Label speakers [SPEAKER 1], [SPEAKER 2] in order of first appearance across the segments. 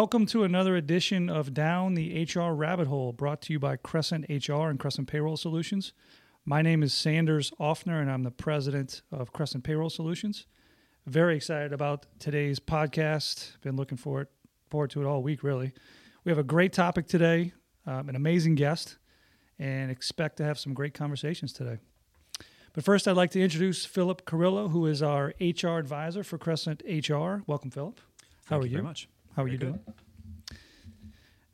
[SPEAKER 1] Welcome to another edition of Down the HR Rabbit Hole, brought to you by Crescent HR and Crescent Payroll Solutions. My name is Sanders Offner, and I'm the president of Crescent Payroll Solutions. Very excited about today's podcast. Been looking forward forward to it all week, really. We have a great topic today, um, an amazing guest, and expect to have some great conversations today. But first, I'd like to introduce Philip Carrillo, who is our HR advisor for Crescent HR. Welcome, Philip. How
[SPEAKER 2] Thank
[SPEAKER 1] are
[SPEAKER 2] you
[SPEAKER 1] you?
[SPEAKER 2] very much.
[SPEAKER 1] How are
[SPEAKER 2] Very
[SPEAKER 1] you
[SPEAKER 2] good.
[SPEAKER 1] doing?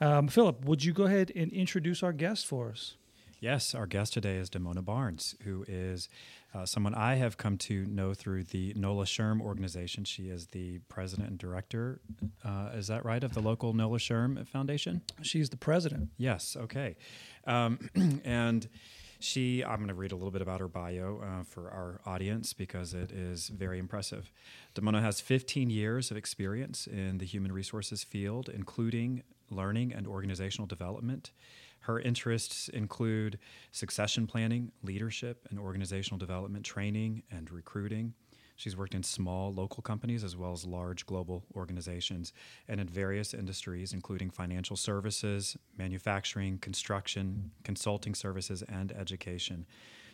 [SPEAKER 1] Um, Philip, would you go ahead and introduce our guest for us?
[SPEAKER 2] Yes, our guest today is Damona Barnes, who is uh, someone I have come to know through the NOLA SHRM organization. She is the president and director, uh, is that right, of the local NOLA SHRM Foundation?
[SPEAKER 1] She's the president.
[SPEAKER 2] Yes, okay. Um, and she, I'm going to read a little bit about her bio uh, for our audience because it is very impressive. Damona has 15 years of experience in the human resources field, including learning and organizational development. Her interests include succession planning, leadership and organizational development training, and recruiting. She's worked in small local companies as well as large global organizations and in various industries, including financial services, manufacturing, construction, consulting services, and education.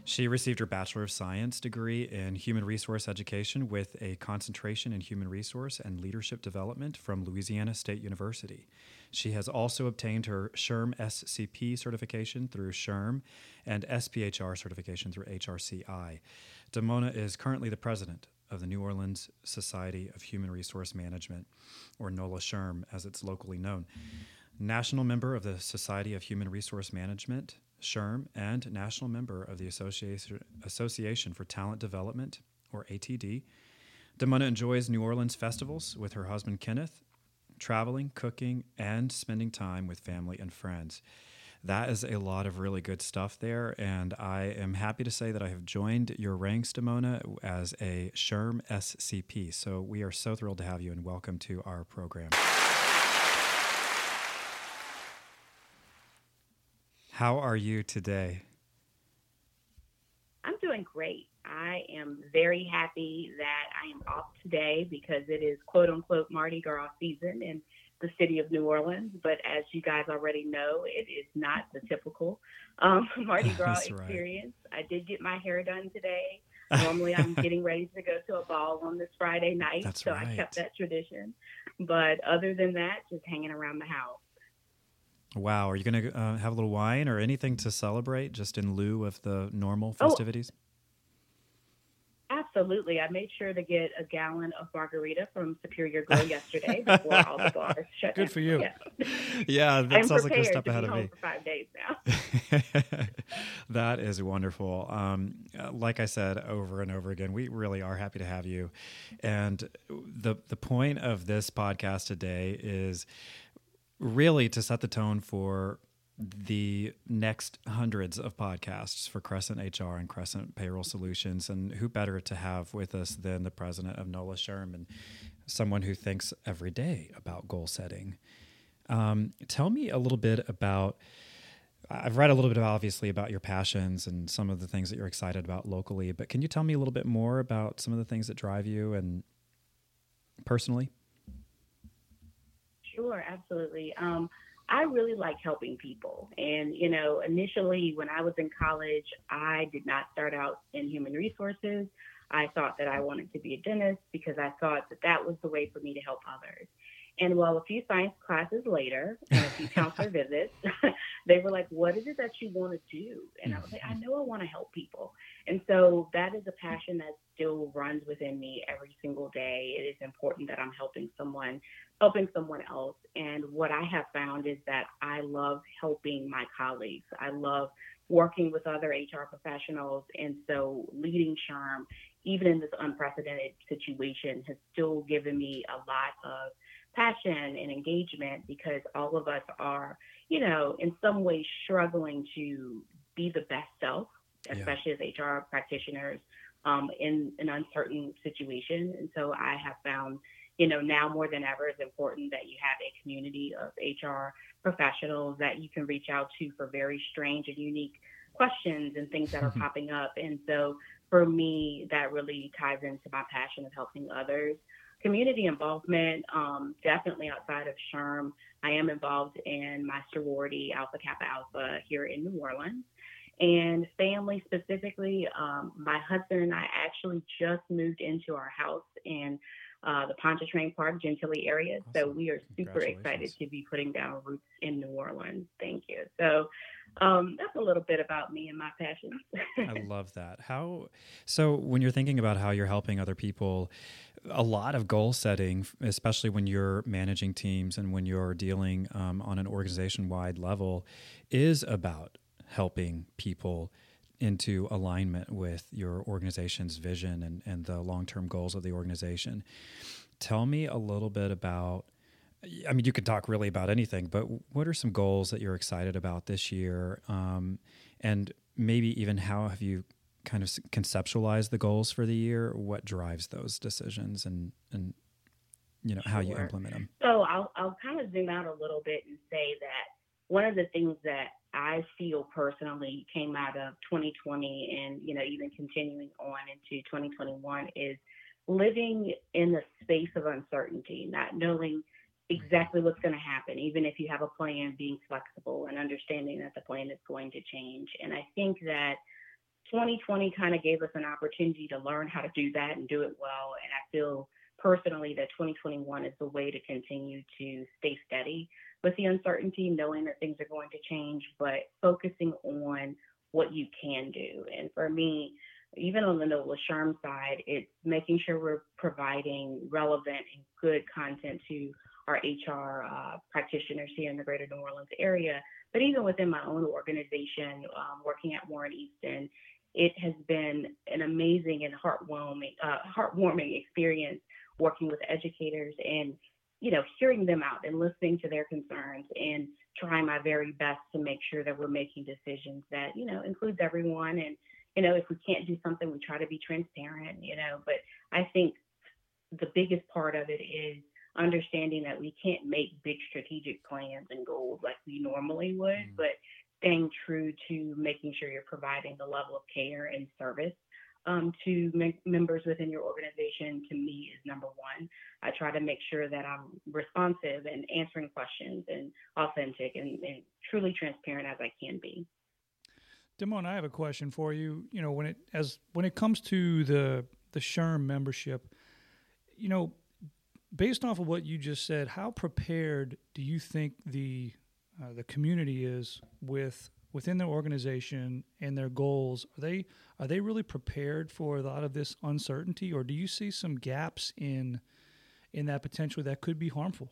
[SPEAKER 2] She received her Bachelor of Science degree in Human Resource Education with a concentration in Human Resource and Leadership Development from Louisiana State University. She has also obtained her SHRM SCP certification through SHRM and SPHR certification through HRCI. Damona is currently the president of the New Orleans Society of Human Resource Management, or NOLA SHRM as it's locally known. National member of the Society of Human Resource Management, SHRM, and national member of the Association, Association for Talent Development, or ATD. Damona enjoys New Orleans festivals with her husband Kenneth, traveling, cooking, and spending time with family and friends. That is a lot of really good stuff there, and I am happy to say that I have joined your ranks, Damona, as a SHRM SCP. So we are so thrilled to have you, and welcome to our program. How are you today?
[SPEAKER 3] Doing great. I am very happy that I am off today because it is quote unquote Mardi Gras season in the city of New Orleans. But as you guys already know, it is not the typical um, Mardi Gras
[SPEAKER 2] That's right.
[SPEAKER 3] experience. I did get my hair done today. Normally, I'm getting ready to go to a ball on this Friday night,
[SPEAKER 2] That's
[SPEAKER 3] so I kept that tradition. But other than that, just hanging around the house.
[SPEAKER 2] Wow, are you going to uh, have a little wine or anything to celebrate just in lieu of the normal
[SPEAKER 3] Oh,
[SPEAKER 2] festivities?
[SPEAKER 3] Absolutely. I made sure to get a gallon of margarita from Superior Grill yesterday before all the bars shut
[SPEAKER 1] Good
[SPEAKER 3] down.
[SPEAKER 1] for you.
[SPEAKER 3] Yeah.
[SPEAKER 2] Yeah, that
[SPEAKER 3] I'm
[SPEAKER 2] sounds like you're a
[SPEAKER 3] prepared
[SPEAKER 2] step
[SPEAKER 3] to
[SPEAKER 2] ahead
[SPEAKER 3] be
[SPEAKER 2] of
[SPEAKER 3] home
[SPEAKER 2] me.
[SPEAKER 3] for five days now.
[SPEAKER 2] that is wonderful. Um, uh, like I said over and over again, we really are happy to have you. And the the point of this podcast today is really to set the tone for the next hundreds of podcasts for Crescent HR and Crescent Payroll Solutions. And who better to have with us than the president of NOLA Sherman, someone who thinks every day about goal setting. Um, tell me a little bit about. I've read a little bit, obviously, about your passions and some of the things that you're excited about locally. But can you tell me a little bit more about some of the things that drive you and personally?
[SPEAKER 3] Sure, absolutely. Um, I really like helping people. And, you know, initially when I was in college, I did not start out in human resources. I thought that I wanted to be a dentist because I thought that that was the way for me to help others. And well, a few science classes later and a few counselor visits, they were like, What is it that you want to do? And I was like, I mm-hmm. know I want to help people. And so that is a passion that still runs within me every single day. It is important that I'm helping someone, helping someone else. And what I have found is that I love helping my colleagues. I love working with other HR professionals. And so leading SHRM, even in this unprecedented situation, has still given me a lot of passion and engagement because all of us are, you know, in some way struggling to be the best self,
[SPEAKER 2] Yeah.
[SPEAKER 3] especially as HR practitioners um, in an uncertain situation. And so I have found, you know, now more than ever, it's important that you have a community of HR professionals that you can reach out to for very strange and unique questions and things that are
[SPEAKER 2] Mhm.
[SPEAKER 3] popping up. And so for me, that really ties into my passion of helping others. community involvement, um, definitely outside of SHRM, I am involved in my sorority, Alpha Kappa Alpha, here in New Orleans. And family specifically, um, my husband and I actually just moved into our house in uh, the Pontchartrain Park, Gentilly area.
[SPEAKER 2] Awesome.
[SPEAKER 3] So we are super excited to be putting down roots in New Orleans. Thank you. So um, that's a little bit about me and my passions.
[SPEAKER 2] I love that. How so when you're thinking about how you're helping other people, a lot of goal setting, especially when you're managing teams and when you're dealing um, on an organization wide level, is about helping people into alignment with your organization's vision and, and the long term goals of the organization. Tell me a little bit about. I mean, you could talk really about anything, but what are some goals that you're excited about this year? Um, and maybe even how have you kind of conceptualized the goals for the year? What drives those decisions and, and you know, how you implement them?
[SPEAKER 3] So I'll, I'll kind of zoom out a little bit and say that one of the things that I feel personally came out of 2020 and, you know, even continuing on into 2021 is living in the space of uncertainty, not knowing exactly what's going to happen, even if you have a plan, being flexible and understanding that the plan is going to change. And I think that 2020 kind of gave us an opportunity to learn how to do that and do it well. And I feel personally that 2021 is the way to continue to stay steady with the uncertainty, knowing that things are going to change, but focusing on what you can do. And for me, even on the NOLA SHRM side, it's making sure we're providing relevant and good content to our HR uh, practitioners here in the greater New Orleans area. But even within my own organization, um, working at Warren Easton, it has been an amazing and heartwarming, uh, heartwarming experience working with educators and you know, hearing them out and listening to their concerns and trying my very best to make sure that we're making decisions that, you know, includes everyone. And, you know, if we can't do something, we try to be transparent, you know, but I think the biggest part of it is understanding that we can't make big strategic plans and goals like we normally would, mm-hmm. but staying true to making sure you're providing the level of care and service um, to members within your organization to me is number one. I try to make sure that I'm responsive and answering questions and authentic and, and truly transparent as I can be.
[SPEAKER 1] Damone, I have a question for you. You know, when it as when it comes to the the SHRM membership, you know, based off of what you just said, how prepared do you think the uh, the community is with within their organization and their goals? Are they are they really prepared for a lot of this uncertainty, or do you see some gaps in in that potential that could be harmful?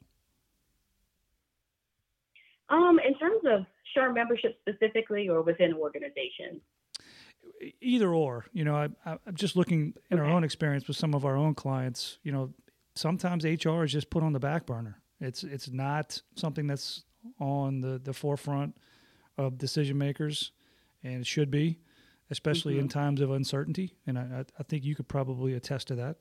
[SPEAKER 3] Um, in terms of SHRM membership specifically, or within organizations.
[SPEAKER 1] Either or, you know, I, I'm just looking in okay. our own experience with some of our own clients. You know, sometimes HR is just put on the back burner. It's it's not something that's on the the forefront of decision makers, and it should be especially mm-hmm. in times of uncertainty. And I, I think you could probably attest to that.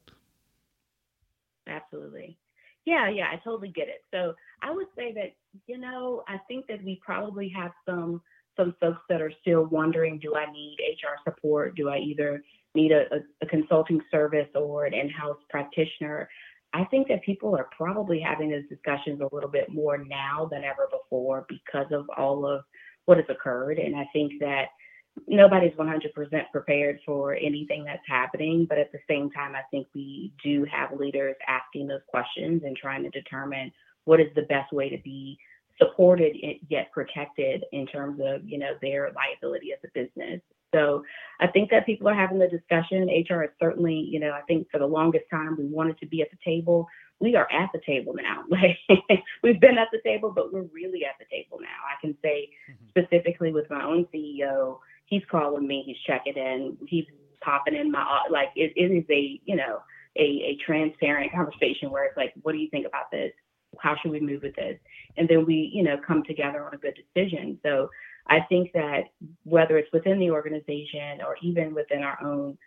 [SPEAKER 3] Absolutely. Yeah, yeah, I totally get it. So I would say that, you know, I think that we probably have some some folks that are still wondering, do I need HR support? Do I either need a, a, a consulting service or an in-house practitioner? I think that people are probably having those discussions a little bit more now than ever before because of all of what has occurred. And I think that nobody's 100% prepared for anything that's happening, but at the same time, I think we do have leaders asking those questions and trying to determine what is the best way to be supported yet protected in terms of you know their liability as a business. So I think that people are having the discussion. HR is certainly, you know, I think for the longest time we wanted to be at the table. We are at the table now. Like we've been at the table, but we're really at the table now. I can say mm-hmm. specifically with my own CEO, he's calling me, he's checking in, he's popping in my like it, it is a you know a, a transparent conversation where it's like, what do you think about this? How should we move with this? And then we you know come together on a good decision. So I think that whether it's within the organization or even within our own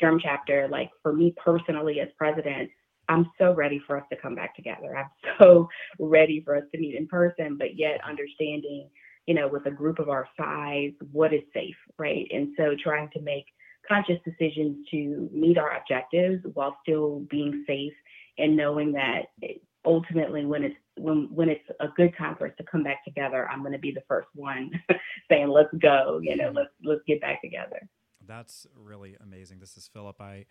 [SPEAKER 3] SHRM chapter, like for me personally as president, I'm so ready for us to come back together. I'm so ready for us to meet in person, but yet understanding you know, with a group of our size, what is safe, right? And so trying to make conscious decisions to meet our objectives while still being safe and knowing that ultimately when it's when when it's a good time for us to come back together, I'm going to be the first one saying, "Let's go," you know, mm-hmm. let's let's get back together.
[SPEAKER 2] That's really amazing. This is Philip. I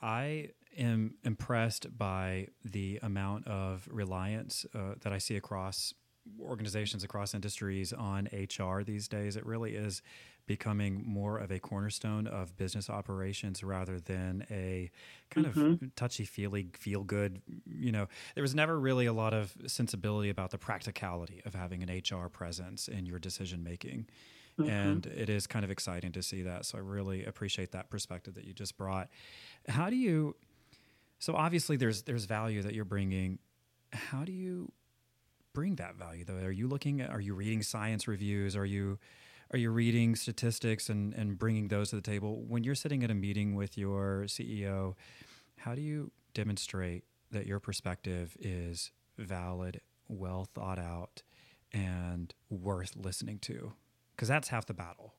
[SPEAKER 2] I am impressed by the amount of reliance uh, that I see across organizations across industries on HR these days. It really is becoming more of a cornerstone of business operations rather than a kind mm-hmm. of touchy feely feel good you know there was never really a lot of sensibility about the practicality of having an hr presence in your decision making mm-hmm. and it is kind of exciting to see that so i really appreciate that perspective that you just brought how do you so obviously there's there's value that you're bringing how do you bring that value though are you looking at are you reading science reviews are you are you reading statistics and, and bringing those to the table? When you're sitting at a meeting with your CEO, how do you demonstrate that your perspective is valid, well thought out, and worth listening to? Because that's half the battle.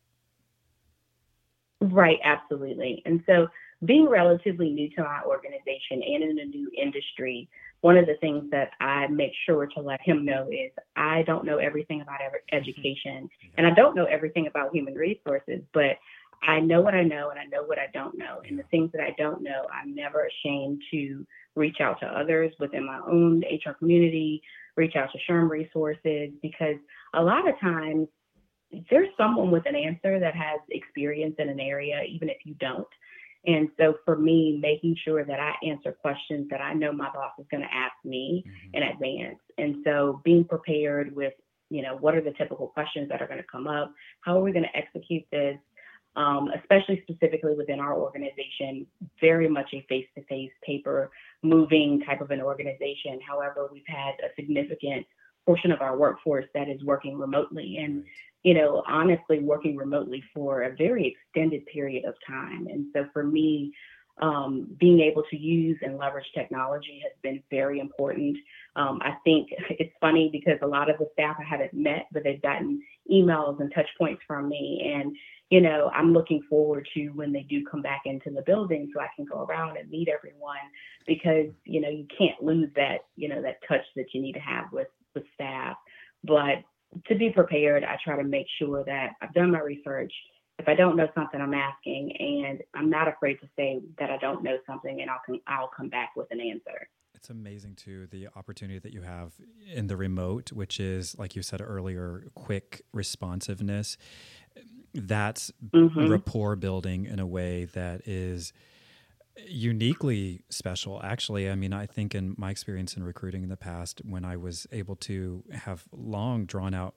[SPEAKER 3] Right, absolutely. And so, being relatively new to my organization and in a new industry, one of the things that I make sure to let him know is I don't know everything about mm-hmm. education and I don't know everything about human resources, but I know what I know and I know what I don't know. And the things that I don't know, I'm never ashamed to reach out to others within my own HR community, reach out to SHRM resources, because a lot of times there's someone with an answer that has experience in an area, even if you don't. And so for me, making sure that I answer questions that I know my boss is going to ask me mm-hmm. in advance. And so being prepared with, you know, what are the typical questions that are going to come up? How are we going to execute this? Um, especially specifically within our organization, very much a face to face paper moving type of an organization. However, we've had a significant portion of our workforce that is working remotely. And you know, honestly working remotely for a very extended period of time. And so for me, um, being able to use and leverage technology has been very important. Um, I think it's funny because a lot of the staff I haven't met, but they've gotten emails and touch points from me. And, you know, I'm looking forward to when they do come back into the building so I can go around and meet everyone because, you know, you can't lose that, you know, that touch that you need to have with, with staff. But to be prepared, I try to make sure that I've done my research. If I don't know something, I'm asking, and I'm not afraid to say that I don't know something, and I'll come, I'll come back with an answer.
[SPEAKER 2] It's amazing too the opportunity that you have in the remote, which is like you said earlier, quick responsiveness. That's mm-hmm. rapport building in a way that is uniquely special actually. I mean i think in my experience in recruiting in the past when i was able to have long drawn out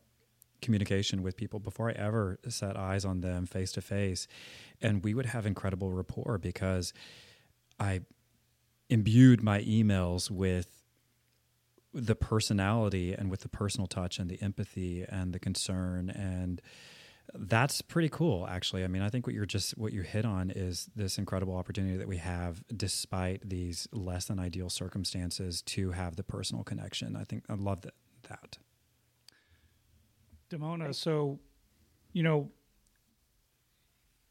[SPEAKER 2] communication with people before i ever set eyes on them face to face and we would have incredible rapport because i imbued my emails with the personality and with the personal touch and the empathy and the concern and that's pretty cool actually. I mean i think what you're just what you hit on is this incredible opportunity that we have despite these less than ideal circumstances to have the personal connection. I think i love that that.
[SPEAKER 1] Damona, so you know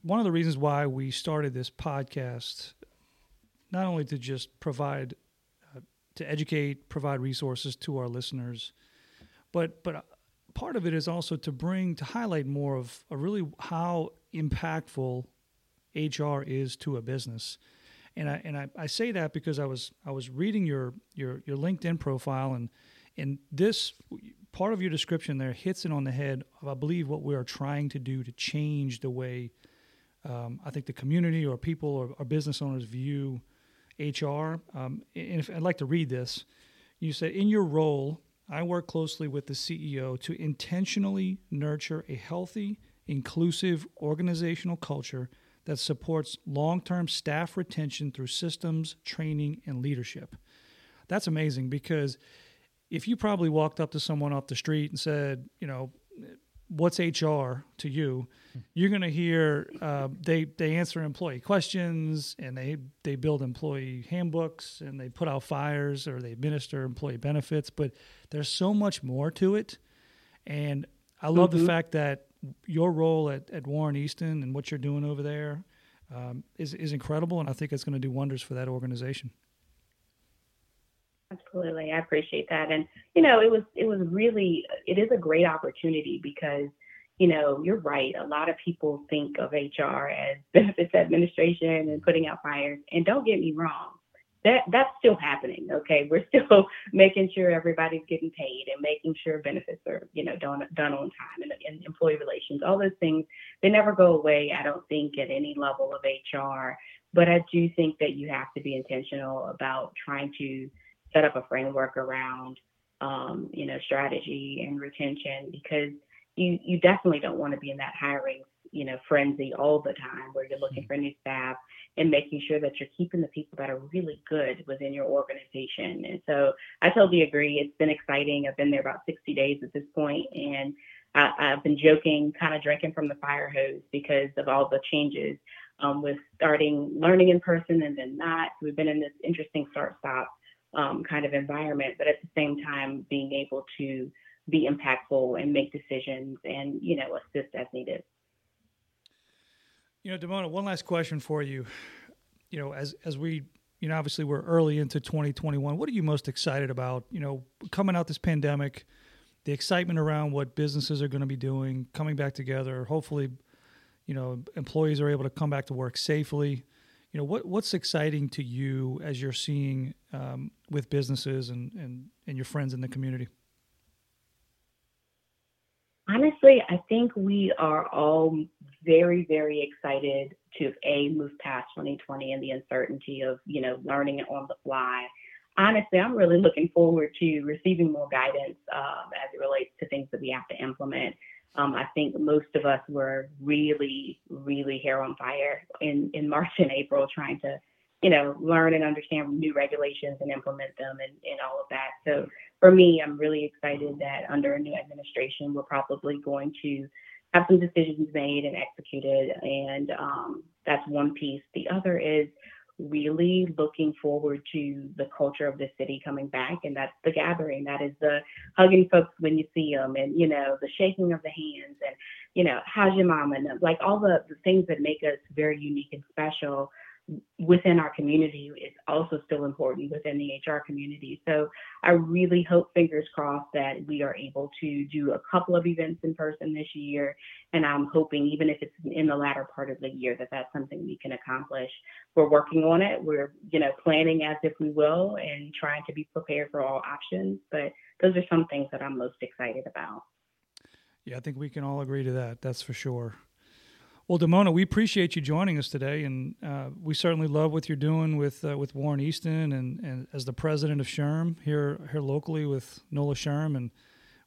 [SPEAKER 1] one of the reasons why we started this podcast not only to just provide uh, to educate provide resources to our listeners but but part of it is also to bring to highlight more of a really how impactful HR is to a business. And I and I, I say that because I was I was reading your your your LinkedIn profile and and this part of your description there hits it on the head of I believe what we are trying to do to change the way um, I think the community or people or, or business owners view HR. Um, and if, I'd like to read this. You said in your role I work closely with the CEO to intentionally nurture a healthy, inclusive organizational culture that supports long term staff retention through systems, training, and leadership. That's amazing because if you probably walked up to someone off the street and said, you know, what's HR to you, you're going to hear uh, they they answer employee questions and they they build employee handbooks and they put out fires or they administer employee benefits. But there's so much more to it, and I love mm-hmm. the fact that your role at, at Warren Easton and what you're doing over there. um, is is incredible, and I think it's going to do wonders for that organization.
[SPEAKER 3] Absolutely, I appreciate that, and you know, it was it was really it is a great opportunity because you know you're right. A lot of people think of HR as benefits administration and putting out fires, and don't get me wrong, that that's still happening. Okay, we're still making sure everybody's getting paid and making sure benefits are you know done done on time and, and employee relations. All those things they never go away. I don't think at any level of HR, but I do think that you have to be intentional about trying to set up a framework around, um, you know, strategy and retention because you you definitely don't want to be in that hiring, you know, frenzy all the time where you're looking mm-hmm. for new staff and making sure that you're keeping the people that are really good within your organization. And so I totally agree. It's been exciting. I've been there about 60 days at this point, and I, have been joking, kind of drinking from the fire hose because of all the changes um, with starting learning in person and then not. We've been in this interesting start stop um, kind of environment, but at the same time being able to be impactful and make decisions and you know assist as needed.
[SPEAKER 1] You know, Damona, one last question for you. You know, as as we you know obviously we're early into 2021. What are you most excited about? You know, coming out this pandemic, the excitement around what businesses are going to be doing, coming back together. Hopefully, you know, employees are able to come back to work safely you know what what's exciting to you as you're seeing um, with businesses and, and and your friends in the community?
[SPEAKER 3] Honestly i think we are all very very excited to a move past 2020 and the uncertainty of you know learning on the fly. Honestly i'm really looking forward to receiving more guidance um, as it relates to things that we have to implement um, I think most of us were really, really hair on fire in, in March and April trying to, you know, learn and understand new regulations and implement them and, and all of that. So for me, I'm really excited that under a new administration, we're probably going to have some decisions made and executed. And um, that's one piece. The other is really looking forward to the culture of the city coming back, and that's the gathering. That is the hugging folks when you see them, and you know the shaking of the hands, and you know how's your mom, and like all the, the things that make us very unique and special within our community is also still important within the HR community. So I really hope, fingers crossed, that we are able to do a couple of events in person this year. And I'm hoping, even if it's in the latter part of the year, that that's something we can accomplish. We're working on it. We're, you know, planning as if we will and trying to be prepared for all options. But those are some things that I'm most excited about.
[SPEAKER 1] Yeah, I think we can all agree to that. That's for sure. Well, Damona, we appreciate you joining us today, and uh, we certainly love what you're doing with uh, with Warren Easton and, and as the president of SHRM here here locally with NOLA SHRM, and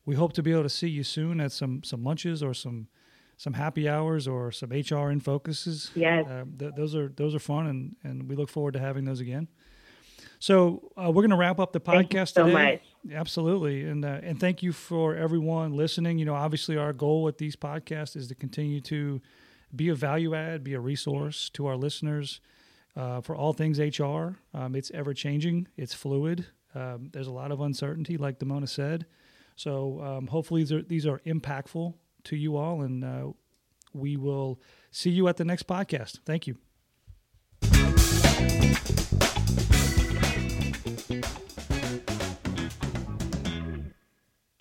[SPEAKER 1] we hope to be able to see you soon at some some lunches or some some happy hours or some HR in focuses.
[SPEAKER 3] Yes, uh,
[SPEAKER 1] th- those are those are fun, and and we look forward to having those again. So uh, we're going to wrap up the podcast
[SPEAKER 3] so
[SPEAKER 1] today.
[SPEAKER 3] Much.
[SPEAKER 1] Absolutely, and uh, and thank you for everyone listening. You know, obviously, our goal with these podcasts is to continue to be a value add, be a resource to our listeners uh, for all things HR. Um, it's ever changing, it's fluid. Um, there's a lot of uncertainty, like Damona said. So um, hopefully these are, these are impactful to you all, and uh, we will see you at the next podcast. Thank you.